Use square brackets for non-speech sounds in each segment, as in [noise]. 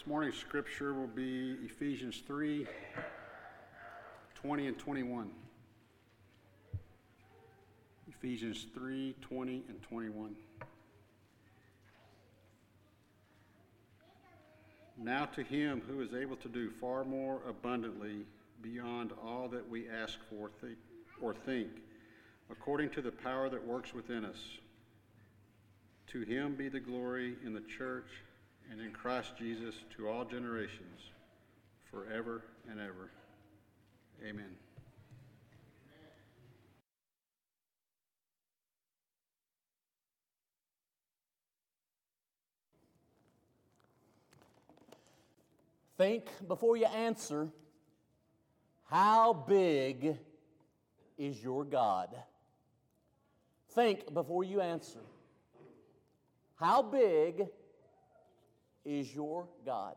This morning's scripture will be Ephesians 3 20 and 21. Ephesians 3 20 and 21. Now to him who is able to do far more abundantly beyond all that we ask for th- or think, according to the power that works within us. To him be the glory in the church and in Christ Jesus to all generations, forever and ever. Amen. Think before you answer how big is your God? Think before you answer. How big is your God?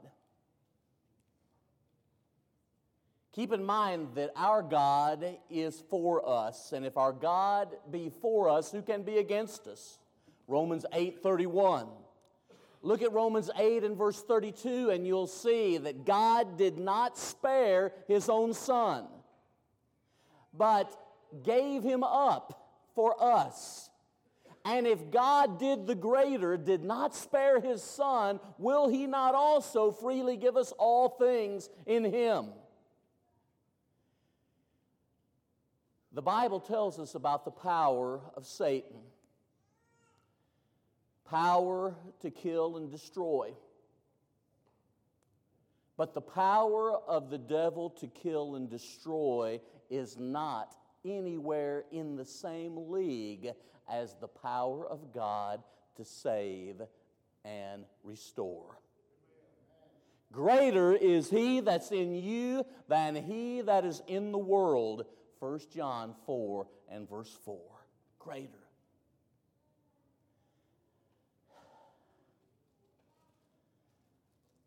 Keep in mind that our God is for us, and if our God be for us, who can be against us? Romans 8 31. Look at Romans 8 and verse 32, and you'll see that God did not spare his own son, but gave him up for us. And if God did the greater, did not spare his son, will he not also freely give us all things in him? The Bible tells us about the power of Satan power to kill and destroy. But the power of the devil to kill and destroy is not anywhere in the same league as the power of God to save and restore. Greater is he that's in you than he that is in the world. 1 John 4 and verse 4. Greater.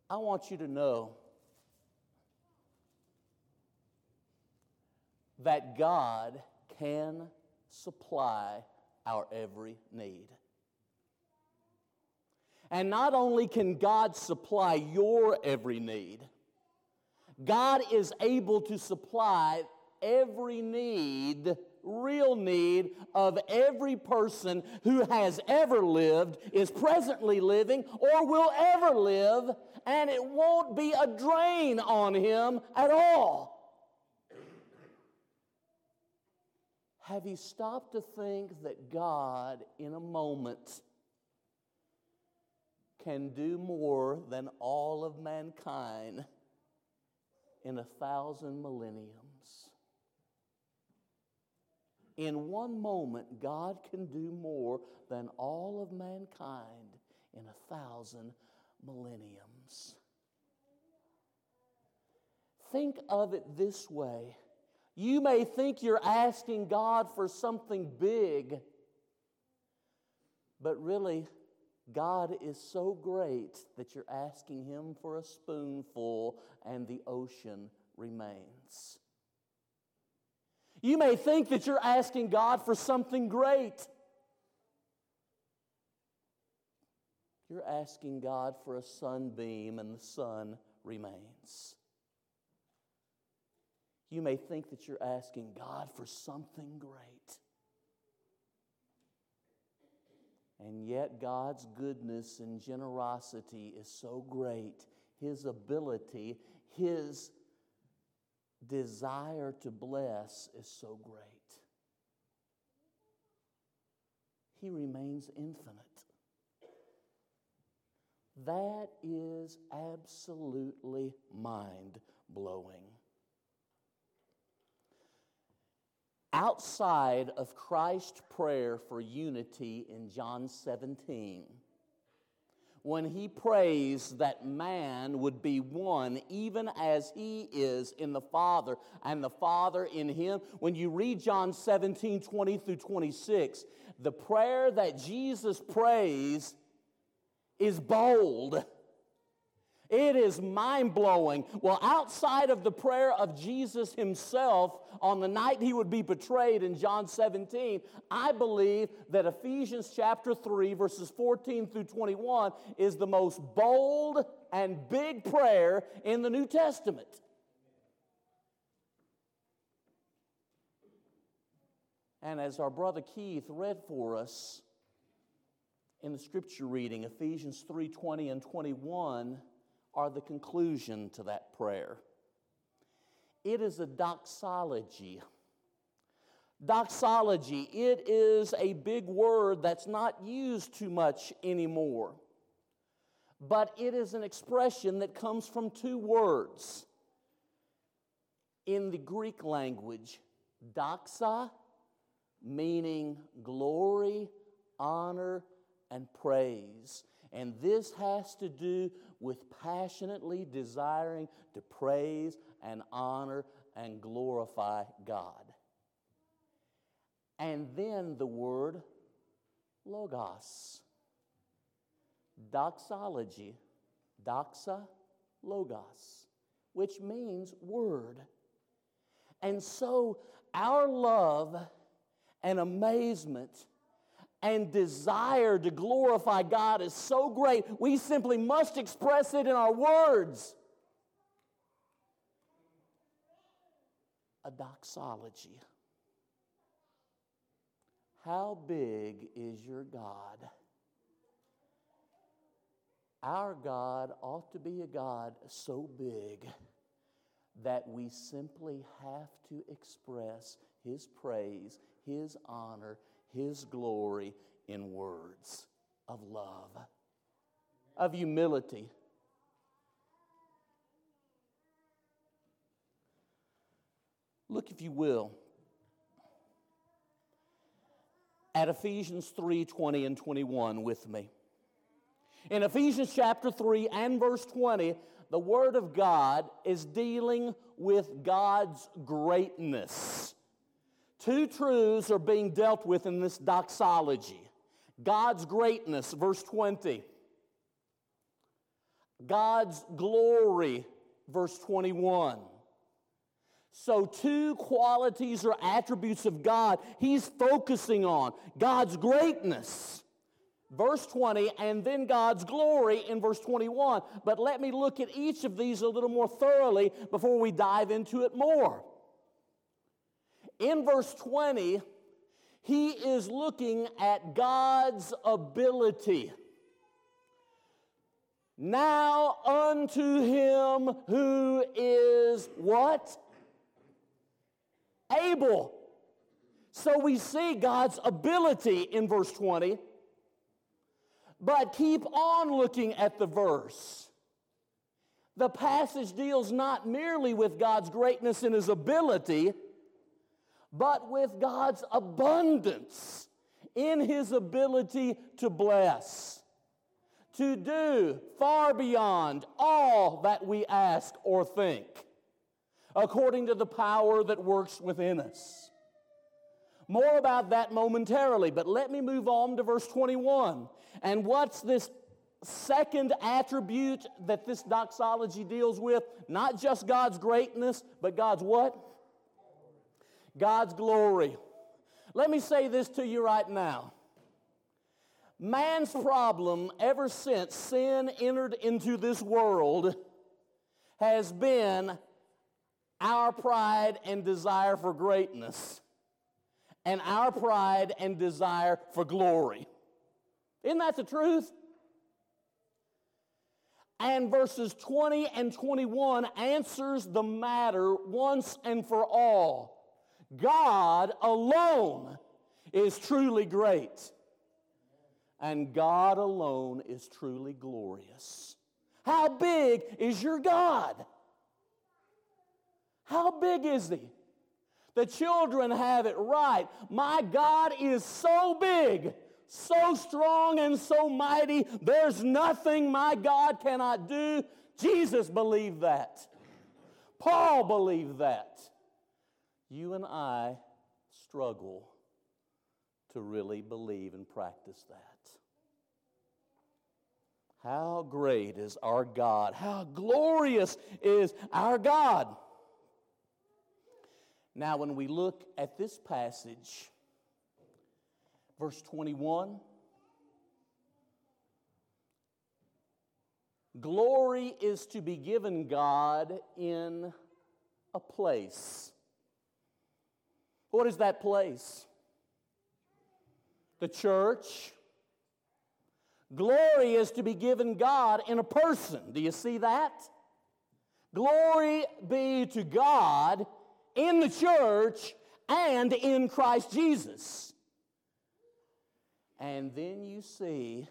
I want you to know that God can supply our every need. And not only can God supply your every need, God is able to supply every need real need of every person who has ever lived, is presently living, or will ever live, and it won't be a drain on him at all. Have you stopped to think that God, in a moment, can do more than all of mankind in a thousand millenniums? In one moment, God can do more than all of mankind in a thousand millenniums. Think of it this way. You may think you're asking God for something big, but really, God is so great that you're asking Him for a spoonful and the ocean remains. You may think that you're asking God for something great. You're asking God for a sunbeam, and the sun remains. You may think that you're asking God for something great. And yet, God's goodness and generosity is so great. His ability, His desire to bless is so great. He remains infinite. That is absolutely mind blowing. Outside of Christ's prayer for unity in John 17, when he prays that man would be one, even as he is in the Father and the Father in him. When you read John 17 20 through 26, the prayer that Jesus prays is bold. It is mind blowing. Well, outside of the prayer of Jesus himself on the night he would be betrayed in John 17, I believe that Ephesians chapter 3, verses 14 through 21, is the most bold and big prayer in the New Testament. And as our brother Keith read for us in the scripture reading, Ephesians 3 20 and 21 are the conclusion to that prayer. It is a doxology. Doxology, it is a big word that's not used too much anymore. But it is an expression that comes from two words. In the Greek language, doxa, meaning glory, honor, and praise. And this has to do with passionately desiring to praise and honor and glorify God. And then the word logos. Doxology, doxa, logos, which means word. And so our love and amazement and desire to glorify God is so great, we simply must express it in our words. A doxology. How big is your God? Our God ought to be a God so big that we simply have to express His praise, His honor, his glory in words of love, of humility. Look, if you will, at Ephesians 3 20 and 21 with me. In Ephesians chapter 3 and verse 20, the Word of God is dealing with God's greatness. Two truths are being dealt with in this doxology God's greatness, verse 20, God's glory, verse 21. So, two qualities or attributes of God he's focusing on God's greatness, verse 20, and then God's glory in verse 21. But let me look at each of these a little more thoroughly before we dive into it more in verse 20, he is looking at God's ability. Now unto him who is what? Able. So we see God's ability in verse 20. But keep on looking at the verse. The passage deals not merely with God's greatness and his ability but with God's abundance in His ability to bless, to do far beyond all that we ask or think, according to the power that works within us. More about that momentarily, but let me move on to verse 21. And what's this second attribute that this doxology deals with? Not just God's greatness, but God's what? God's glory. Let me say this to you right now. Man's problem ever since sin entered into this world has been our pride and desire for greatness and our pride and desire for glory. Isn't that the truth? And verses 20 and 21 answers the matter once and for all. God alone is truly great. And God alone is truly glorious. How big is your God? How big is He? The children have it right. My God is so big, so strong, and so mighty. There's nothing my God cannot do. Jesus believed that. Paul believed that you and I struggle to really believe and practice that. How great is our God! How glorious is our God! Now, when we look at this passage, verse 21, glory is to be given God in a place. What is that place? The church. Glory is to be given God in a person. Do you see that? Glory be to God in the church and in Christ Jesus. And then you see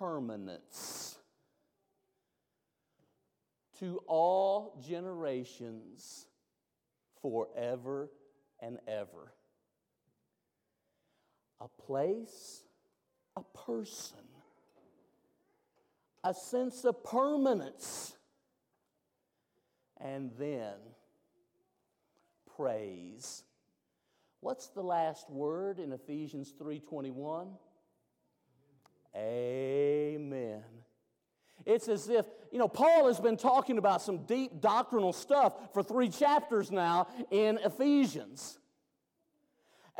permanence to all generations forever and ever. A place, a person, a sense of permanence, and then praise. What's the last word in Ephesians 3:21? Amen. It's as if, you know, Paul has been talking about some deep doctrinal stuff for three chapters now in Ephesians.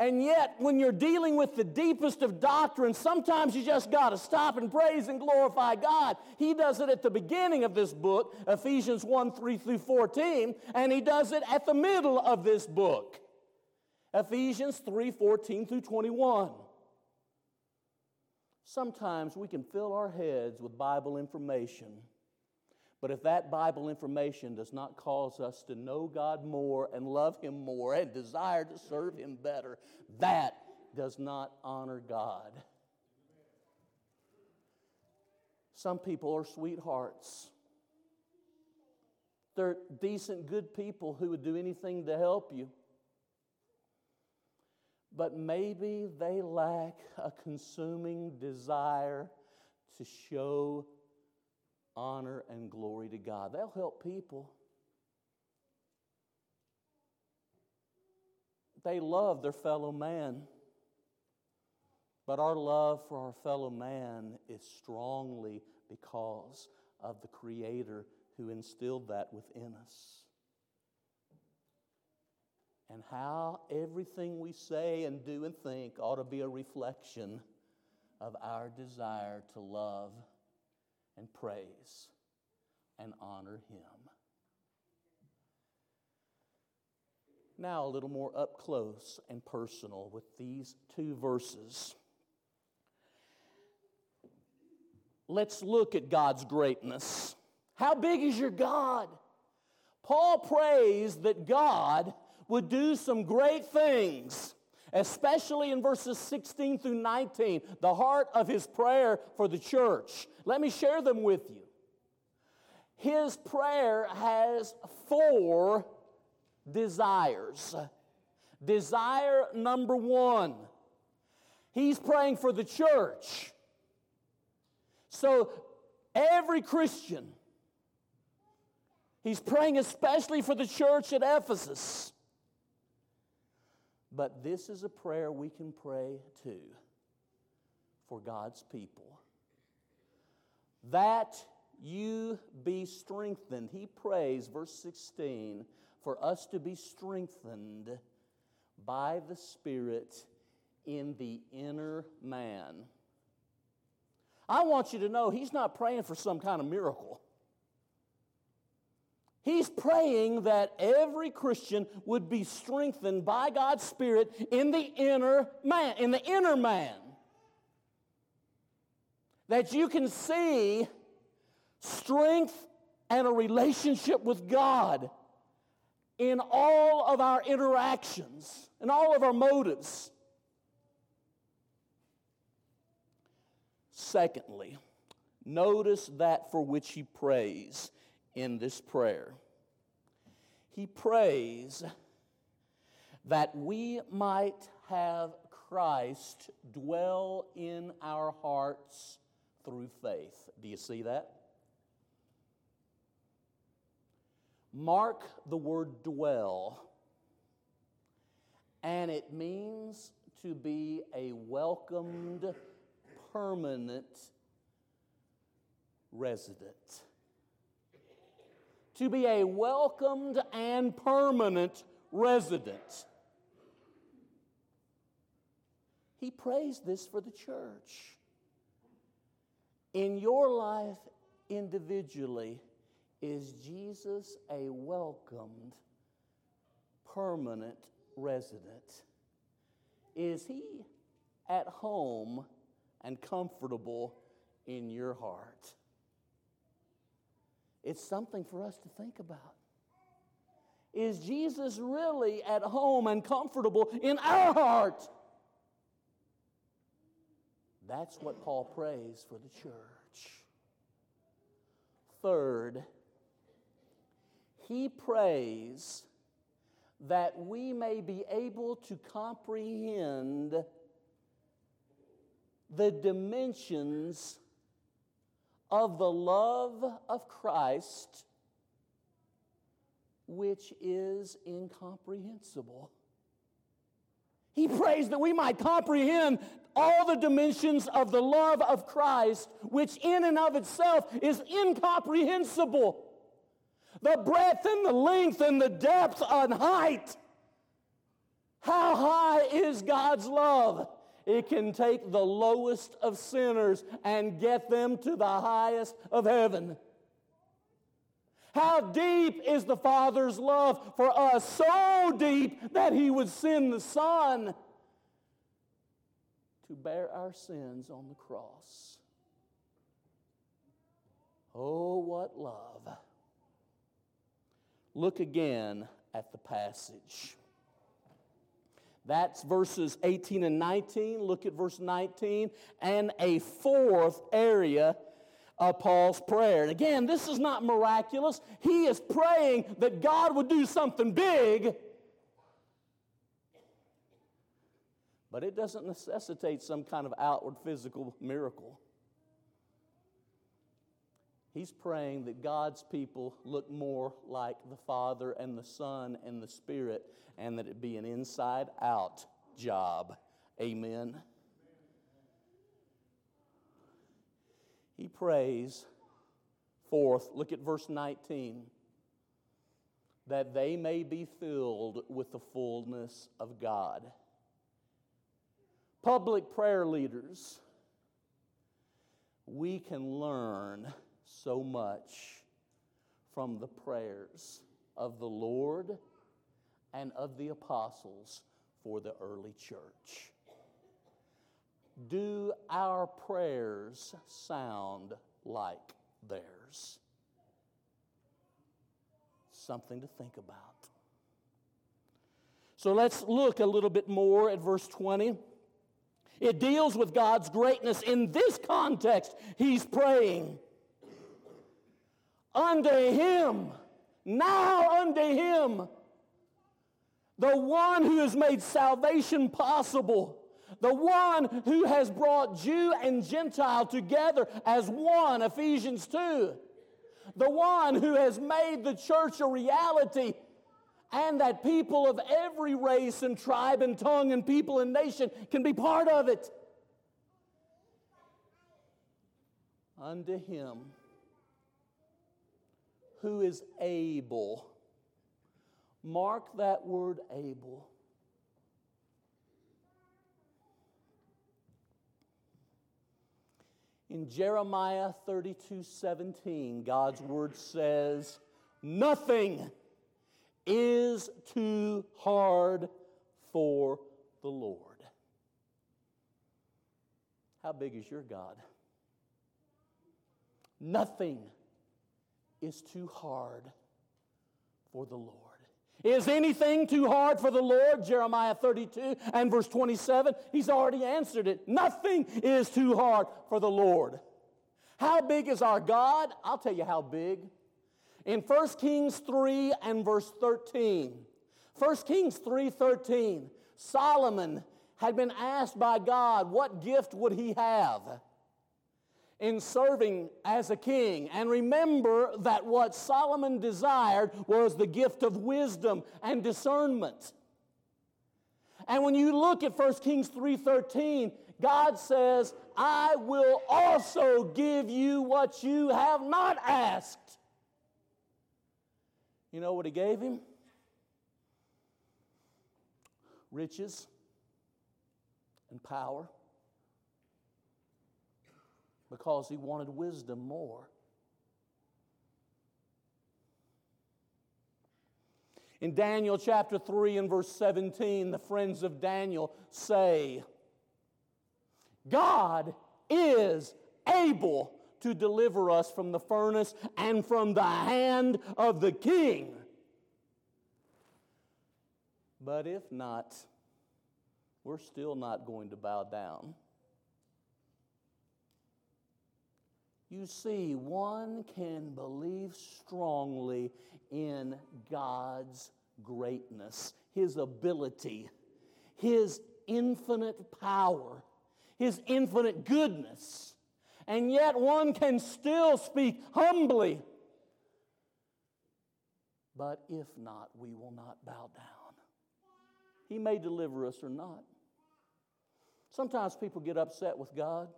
And yet, when you're dealing with the deepest of doctrine, sometimes you just got to stop and praise and glorify God. He does it at the beginning of this book, Ephesians 1 3 through 14, and he does it at the middle of this book, Ephesians 3 14 through 21. Sometimes we can fill our heads with Bible information, but if that Bible information does not cause us to know God more and love Him more and desire to serve Him better, that does not honor God. Some people are sweethearts. They're decent, good people who would do anything to help you but maybe they lack a consuming desire to show honor and glory to God. They'll help people. They love their fellow man. But our love for our fellow man is strongly because of the Creator who instilled that within us and how everything we say and do and think ought to be a reflection of our desire to love and praise and honor Him. Now, a little more up close and personal with these two verses. Let's look at God's greatness. How big is your God? Paul prays that God would do some great things, especially in verses 16 through 19, the heart of his prayer for the church. Let me share them with you. His prayer has four desires. Desire number one, he's praying for the church. So, every Christian, he's praying especially for the church at Ephesus. But this is a prayer we can pray too for God's people. That you be strengthened. He prays, verse 16, for us to be strengthened by the Spirit in the inner man. I want you to know he's not praying for some kind of miracle. He's praying that every Christian would be strengthened by God's Spirit in the inner man, in the inner man. That you can see strength and a relationship with God in all of our interactions, in all of our motives. Secondly, notice that for which he prays in this prayer. He prays that we might have Christ dwell in our hearts through faith. Do you see that? Mark the word dwell, and it means to be a welcomed, permanent resident. To be a welcomed and permanent resident. He prays this for the church. In your life individually, is Jesus a welcomed, permanent resident? Is he at home and comfortable in your heart? It's something for us to think about. Is Jesus really at home and comfortable in our heart? That's what Paul prays for the church. Third, he prays that we may be able to comprehend the dimensions of the love of Christ, which is incomprehensible. He prays that we might comprehend all the dimensions of the love of Christ, which in and of itself is incomprehensible. The breadth and the length and the depth and height. How high is God's love? It can take the lowest of sinners and get them to the highest of heaven. How deep is the Father's love for us? So deep that He would send the Son to bear our sins on the cross. Oh, what love. Look again at the passage. That's verses 18 and 19. Look at verse 19. And a fourth area of Paul's prayer. And again, this is not miraculous. He is praying that God would do something big But it doesn't necessitate some kind of outward physical miracle. He's praying that God's people look more like the Father and the Son and the Spirit, and that it be an inside out job. Amen. He prays, fourth, look at verse 19, that they may be filled with the fullness of God public prayer leaders, we can learn so much from the prayers of the Lord and of the apostles for the early church. Do our prayers sound like theirs? Something to think about. So let's look a little bit more at verse 20. It deals with God's greatness. In this context, he's praying, Unto him, now unto him, the one who has made salvation possible, the one who has brought Jew and Gentile together as one, Ephesians 2, the one who has made the church a reality and that people of every race and tribe and tongue and people and nation can be part of it. Unto him who is able, mark that word able. In Jeremiah 32 17, God's word says, Nothing is too hard for the Lord. How big is your God? Nothing is too hard for the Lord. Is anything too hard for the Lord? Jeremiah 32 and verse 27. He's already answered it. Nothing is too hard for the Lord. How big is our God? I'll tell you how big. In 1 Kings 3 and verse 13, 1 Kings 3:13, Solomon had been asked by God what gift would he have in serving as a king. And remember that what Solomon desired was the gift of wisdom and discernment. And when you look at 1 Kings 3:13, God says, I will also give you what you have not asked. You know what he gave him? Riches and power because he wanted wisdom more. In Daniel chapter 3 and verse 17, the friends of Daniel say, God is able to deliver us from the furnace and from the hand of the king. But if not, we're still not going to bow down. You see, one can believe strongly in God's greatness, His ability, His infinite power, His infinite goodness, and yet one can still speak humbly. But if not, we will not bow down. He may deliver us or not. Sometimes people get upset with God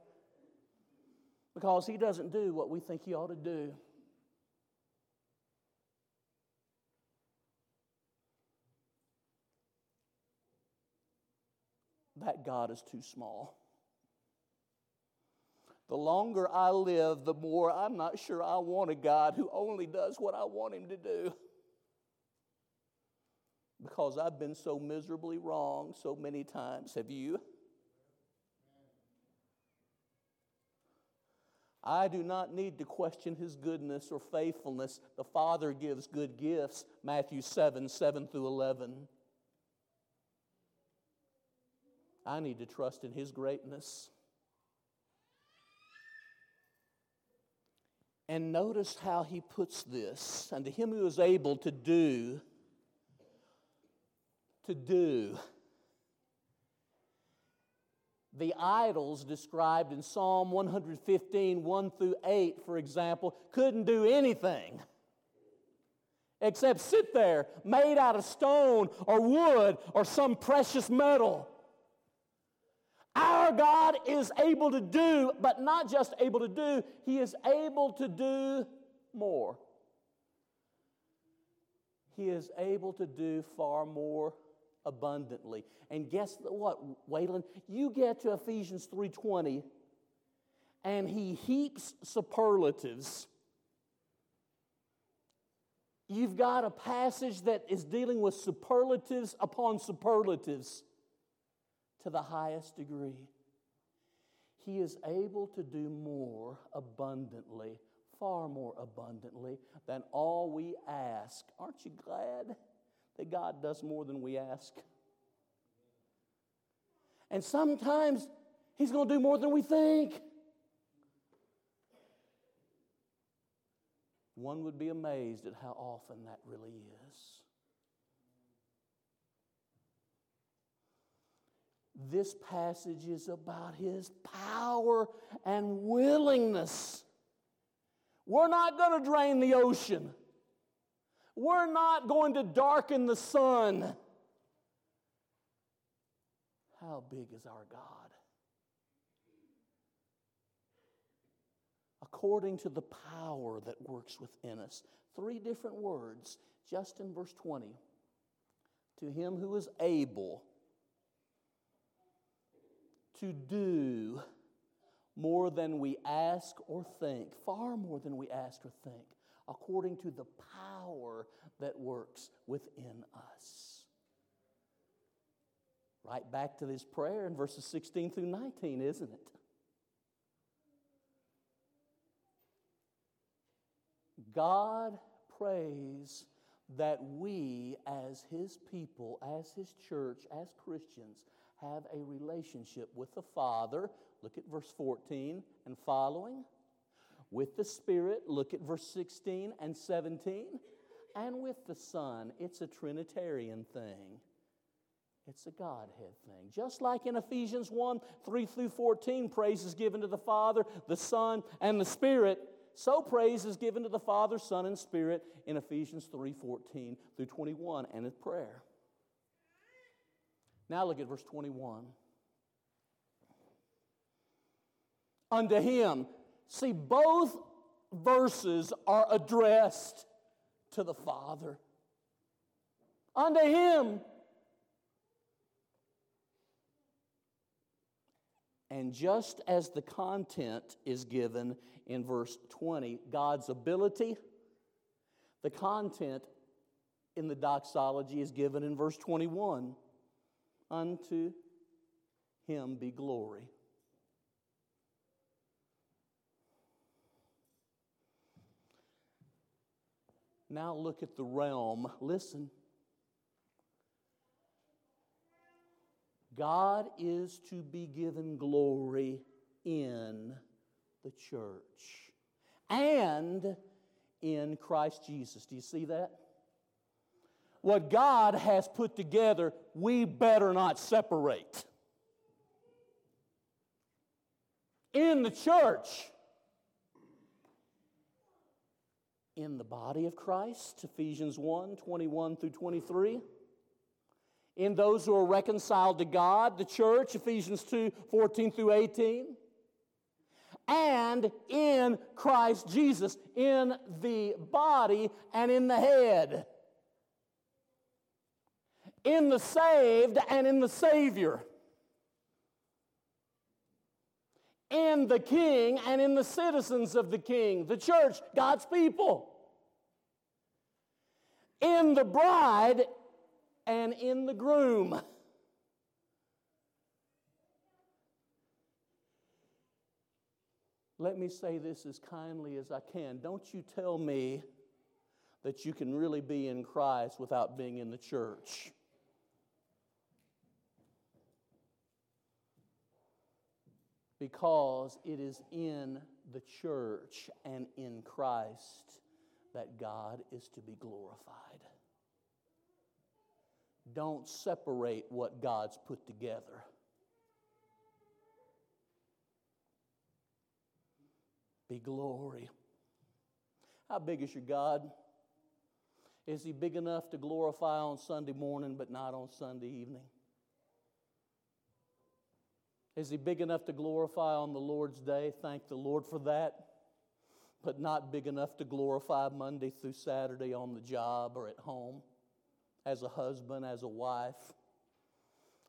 because he doesn't do what we think he ought to do. That God is too small. The longer I live, the more I'm not sure I want a God who only does what I want him to do. Because I've been so miserably wrong so many times. Have you? I do not need to question his goodness or faithfulness. The Father gives good gifts, Matthew 7 7 through 11. I need to trust in his greatness. And notice how he puts this, and to him who is able to do, to do the idols described in Psalm 115, 1 through 8, for example, couldn't do anything except sit there, made out of stone or wood or some precious metal. Our God is able to do, but not just able to do, He is able to do more. He is able to do far more abundantly. And guess what, Waylon? You get to Ephesians 3:20 and he heaps superlatives. You've got a passage that is dealing with superlatives upon superlatives to the highest degree. He is able to do more abundantly, far more abundantly than all we ask. Aren't you glad? That God does more than we ask. And sometimes He's going to do more than we think. One would be amazed at how often that really is. This passage is about his power and willingness. We're not going to drain the ocean. We're not going to darken the sun. How big is our God? According to the power that works within us. Three different words just in verse 20. To him who is able to do more than we ask or think, far more than we ask or think, according to the power that works within us. Right back to this prayer in verses 16 through 19, isn't it? God prays that we, as His people, as His church, as Christians, have a relationship with the Father. Look at verse 14 and following with the Spirit, look at verse 16 and 17, and with the Son. It's a Trinitarian thing. It's a Godhead thing. Just like in Ephesians 1 3 through 14, praise is given to the Father, the Son, and the Spirit. So praise is given to the Father, Son, and Spirit in Ephesians 3 14 through 21 and in prayer. Now look at verse 21. unto him. See, both verses are addressed to the Father. Unto him. And just as the content is given in verse 20, God's ability, the content in the doxology is given in verse 21 Unto him be glory. Now look at the realm. Listen. God is to be given glory in the church and in Christ Jesus. Do you see that? What God has put together, we better not separate. In the church, in the body of Christ, Ephesians 1 21 through 23 in those who are reconciled to God, the church, Ephesians 2 14 through 18, and in Christ Jesus, in the body and in the head, in the saved and in the Savior, in the King and in the citizens of the King, the church, God's people, in the bride and in the groom. Let me say this as kindly as I can. Don't you tell me that you can really be in Christ without being in the church. Because it is in the church and in Christ that God is to be glorified. Don't separate what God's put together. Be glory. How big is your God? Is he big enough to glorify on Sunday morning but not on Sunday evening? Is he big enough to glorify on the Lord's day? Thank the Lord for that. But not big enough to glorify Monday through Saturday on the job or at home? as a husband, as a wife,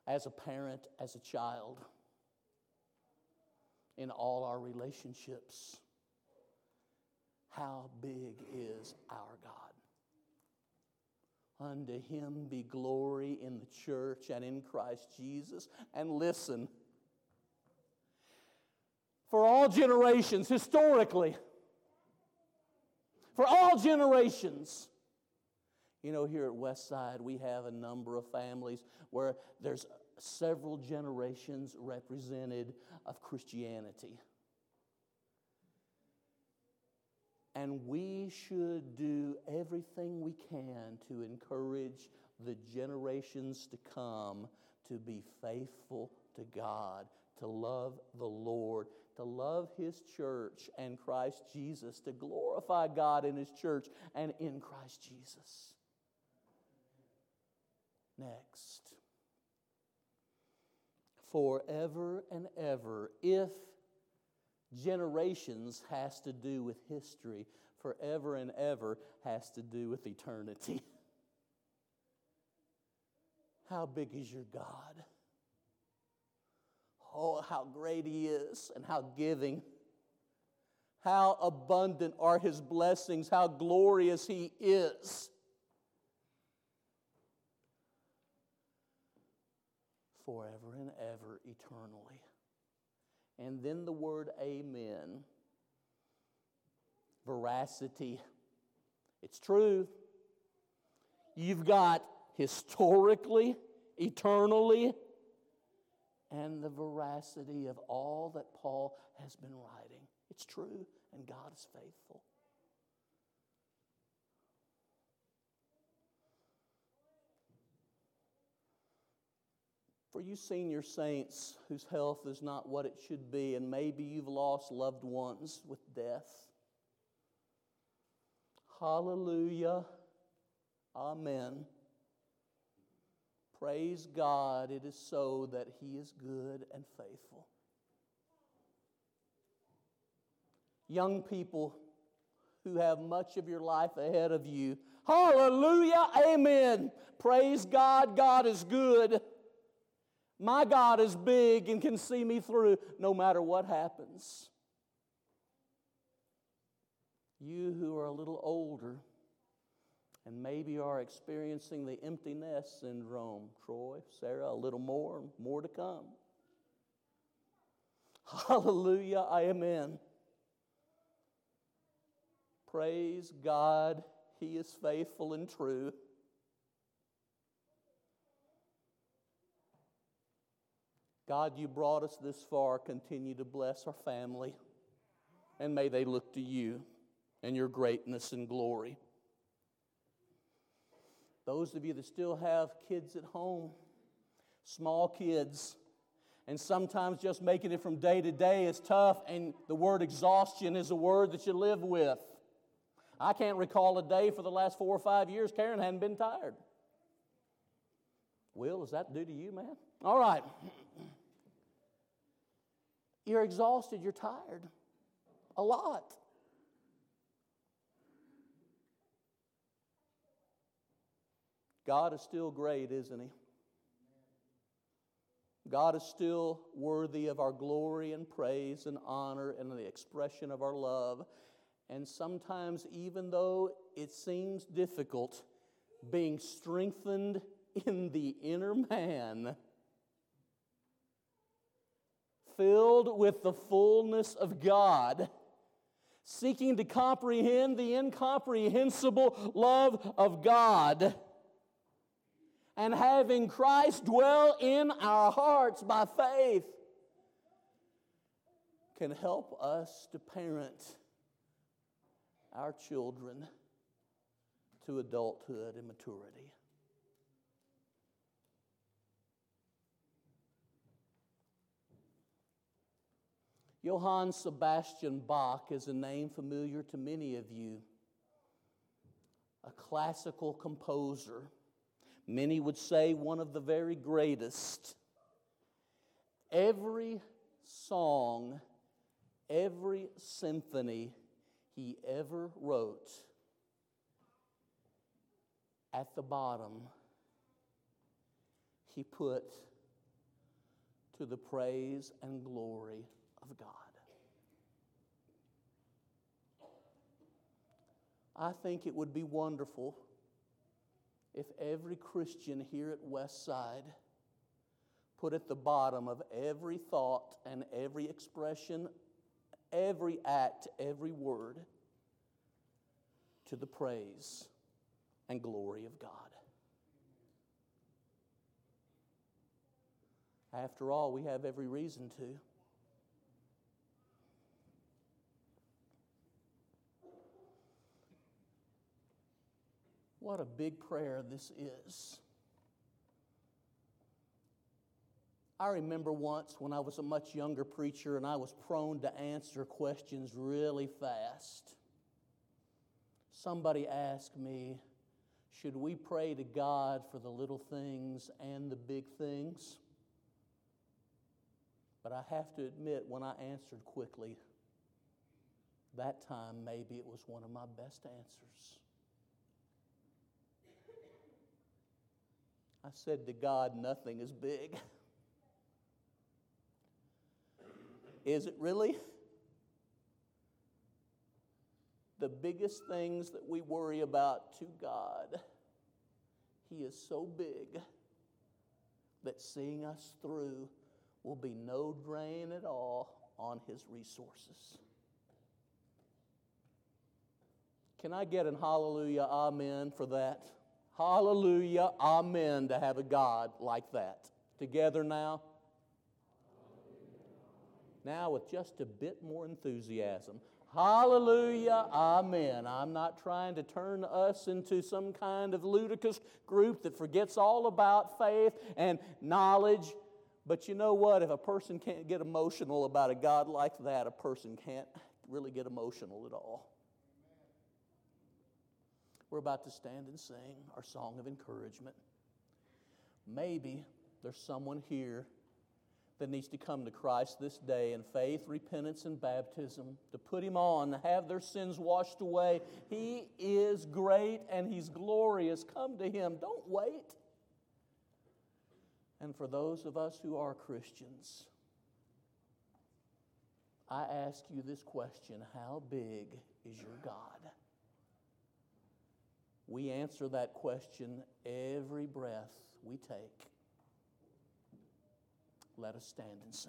as a parent, as a child, in all our relationships. How big is our God? Unto him be glory in the church and in Christ Jesus. And listen, for all generations, historically, for all generations, you know, here at Westside, we have a number of families where there's several generations represented of Christianity. And we should do everything we can to encourage the generations to come to be faithful to God, to love the Lord, to love His church and Christ Jesus, to glorify God in His church and in Christ Jesus next. Forever and ever, if generations has to do with history, forever and ever has to do with eternity. [laughs] How big is your God? Oh, how great He is and how giving. How abundant are His blessings, how glorious He is. forever and ever, eternally. And then the word amen. Veracity. It's true. You've got historically, eternally, and the veracity of all that Paul has been writing. It's true, and God is faithful. For you senior saints whose health is not what it should be, and maybe you've lost loved ones with death. Hallelujah. Amen. Praise God, it is so that He is good and faithful. Young people who have much of your life ahead of you. Hallelujah, amen. Praise God, God is good. My God is big and can see me through no matter what happens. You who are a little older and maybe are experiencing the empty nest syndrome, Troy, Sarah, a little more, more to come. [laughs] Hallelujah, amen. Praise God, He is faithful and true. God, you brought us this far. Continue to bless our family. And may they look to you and your greatness and glory. Those of you that still have kids at home, small kids, and sometimes just making it from day to day is tough, and the word exhaustion is a word that you live with. I can't recall a day for the last four or five years Karen hadn't been tired. Will, is that due to you, man? All right. You're exhausted, you're tired. A lot. God is still great, isn't He? God is still worthy of our glory and praise and honor and the expression of our love. And sometimes, even though it seems difficult, being strengthened in the inner man filled with the fullness of God, seeking to comprehend the incomprehensible love of God, and having Christ dwell in our hearts by faith, can help us to parent our children to adulthood and maturity. Johann Sebastian Bach is a name familiar to many of you, a classical composer. Many would say one of the very greatest. Every song, every symphony he ever wrote, at the bottom, he put to the praise and glory of God. I think it would be wonderful if every Christian here at Westside put at the bottom of every thought and every expression, every act, every word to the praise and glory of God. After all, we have every reason to. What a big prayer this is. I remember once when I was a much younger preacher and I was prone to answer questions really fast. Somebody asked me, Should we pray to God for the little things and the big things? But I have to admit, when I answered quickly, that time maybe it was one of my best answers. I said to God, Nothing is big. Is it really? The biggest things that we worry about to God, He is so big that seeing us through will be no drain at all on His resources. Can I get an hallelujah, amen for that? Hallelujah, amen, to have a God like that. Together now. Now, with just a bit more enthusiasm. Hallelujah, amen. I'm not trying to turn us into some kind of ludicrous group that forgets all about faith and knowledge. But you know what? If a person can't get emotional about a God like that, a person can't really get emotional at all. We're about to stand and sing our song of encouragement. Maybe there's someone here that needs to come to Christ this day in faith, repentance, and baptism, to put Him on, to have their sins washed away. He is great and He's glorious. Come to Him. Don't wait. And for those of us who are Christians, I ask you this question How big is your God? We answer that question every breath we take. Let us stand and sing.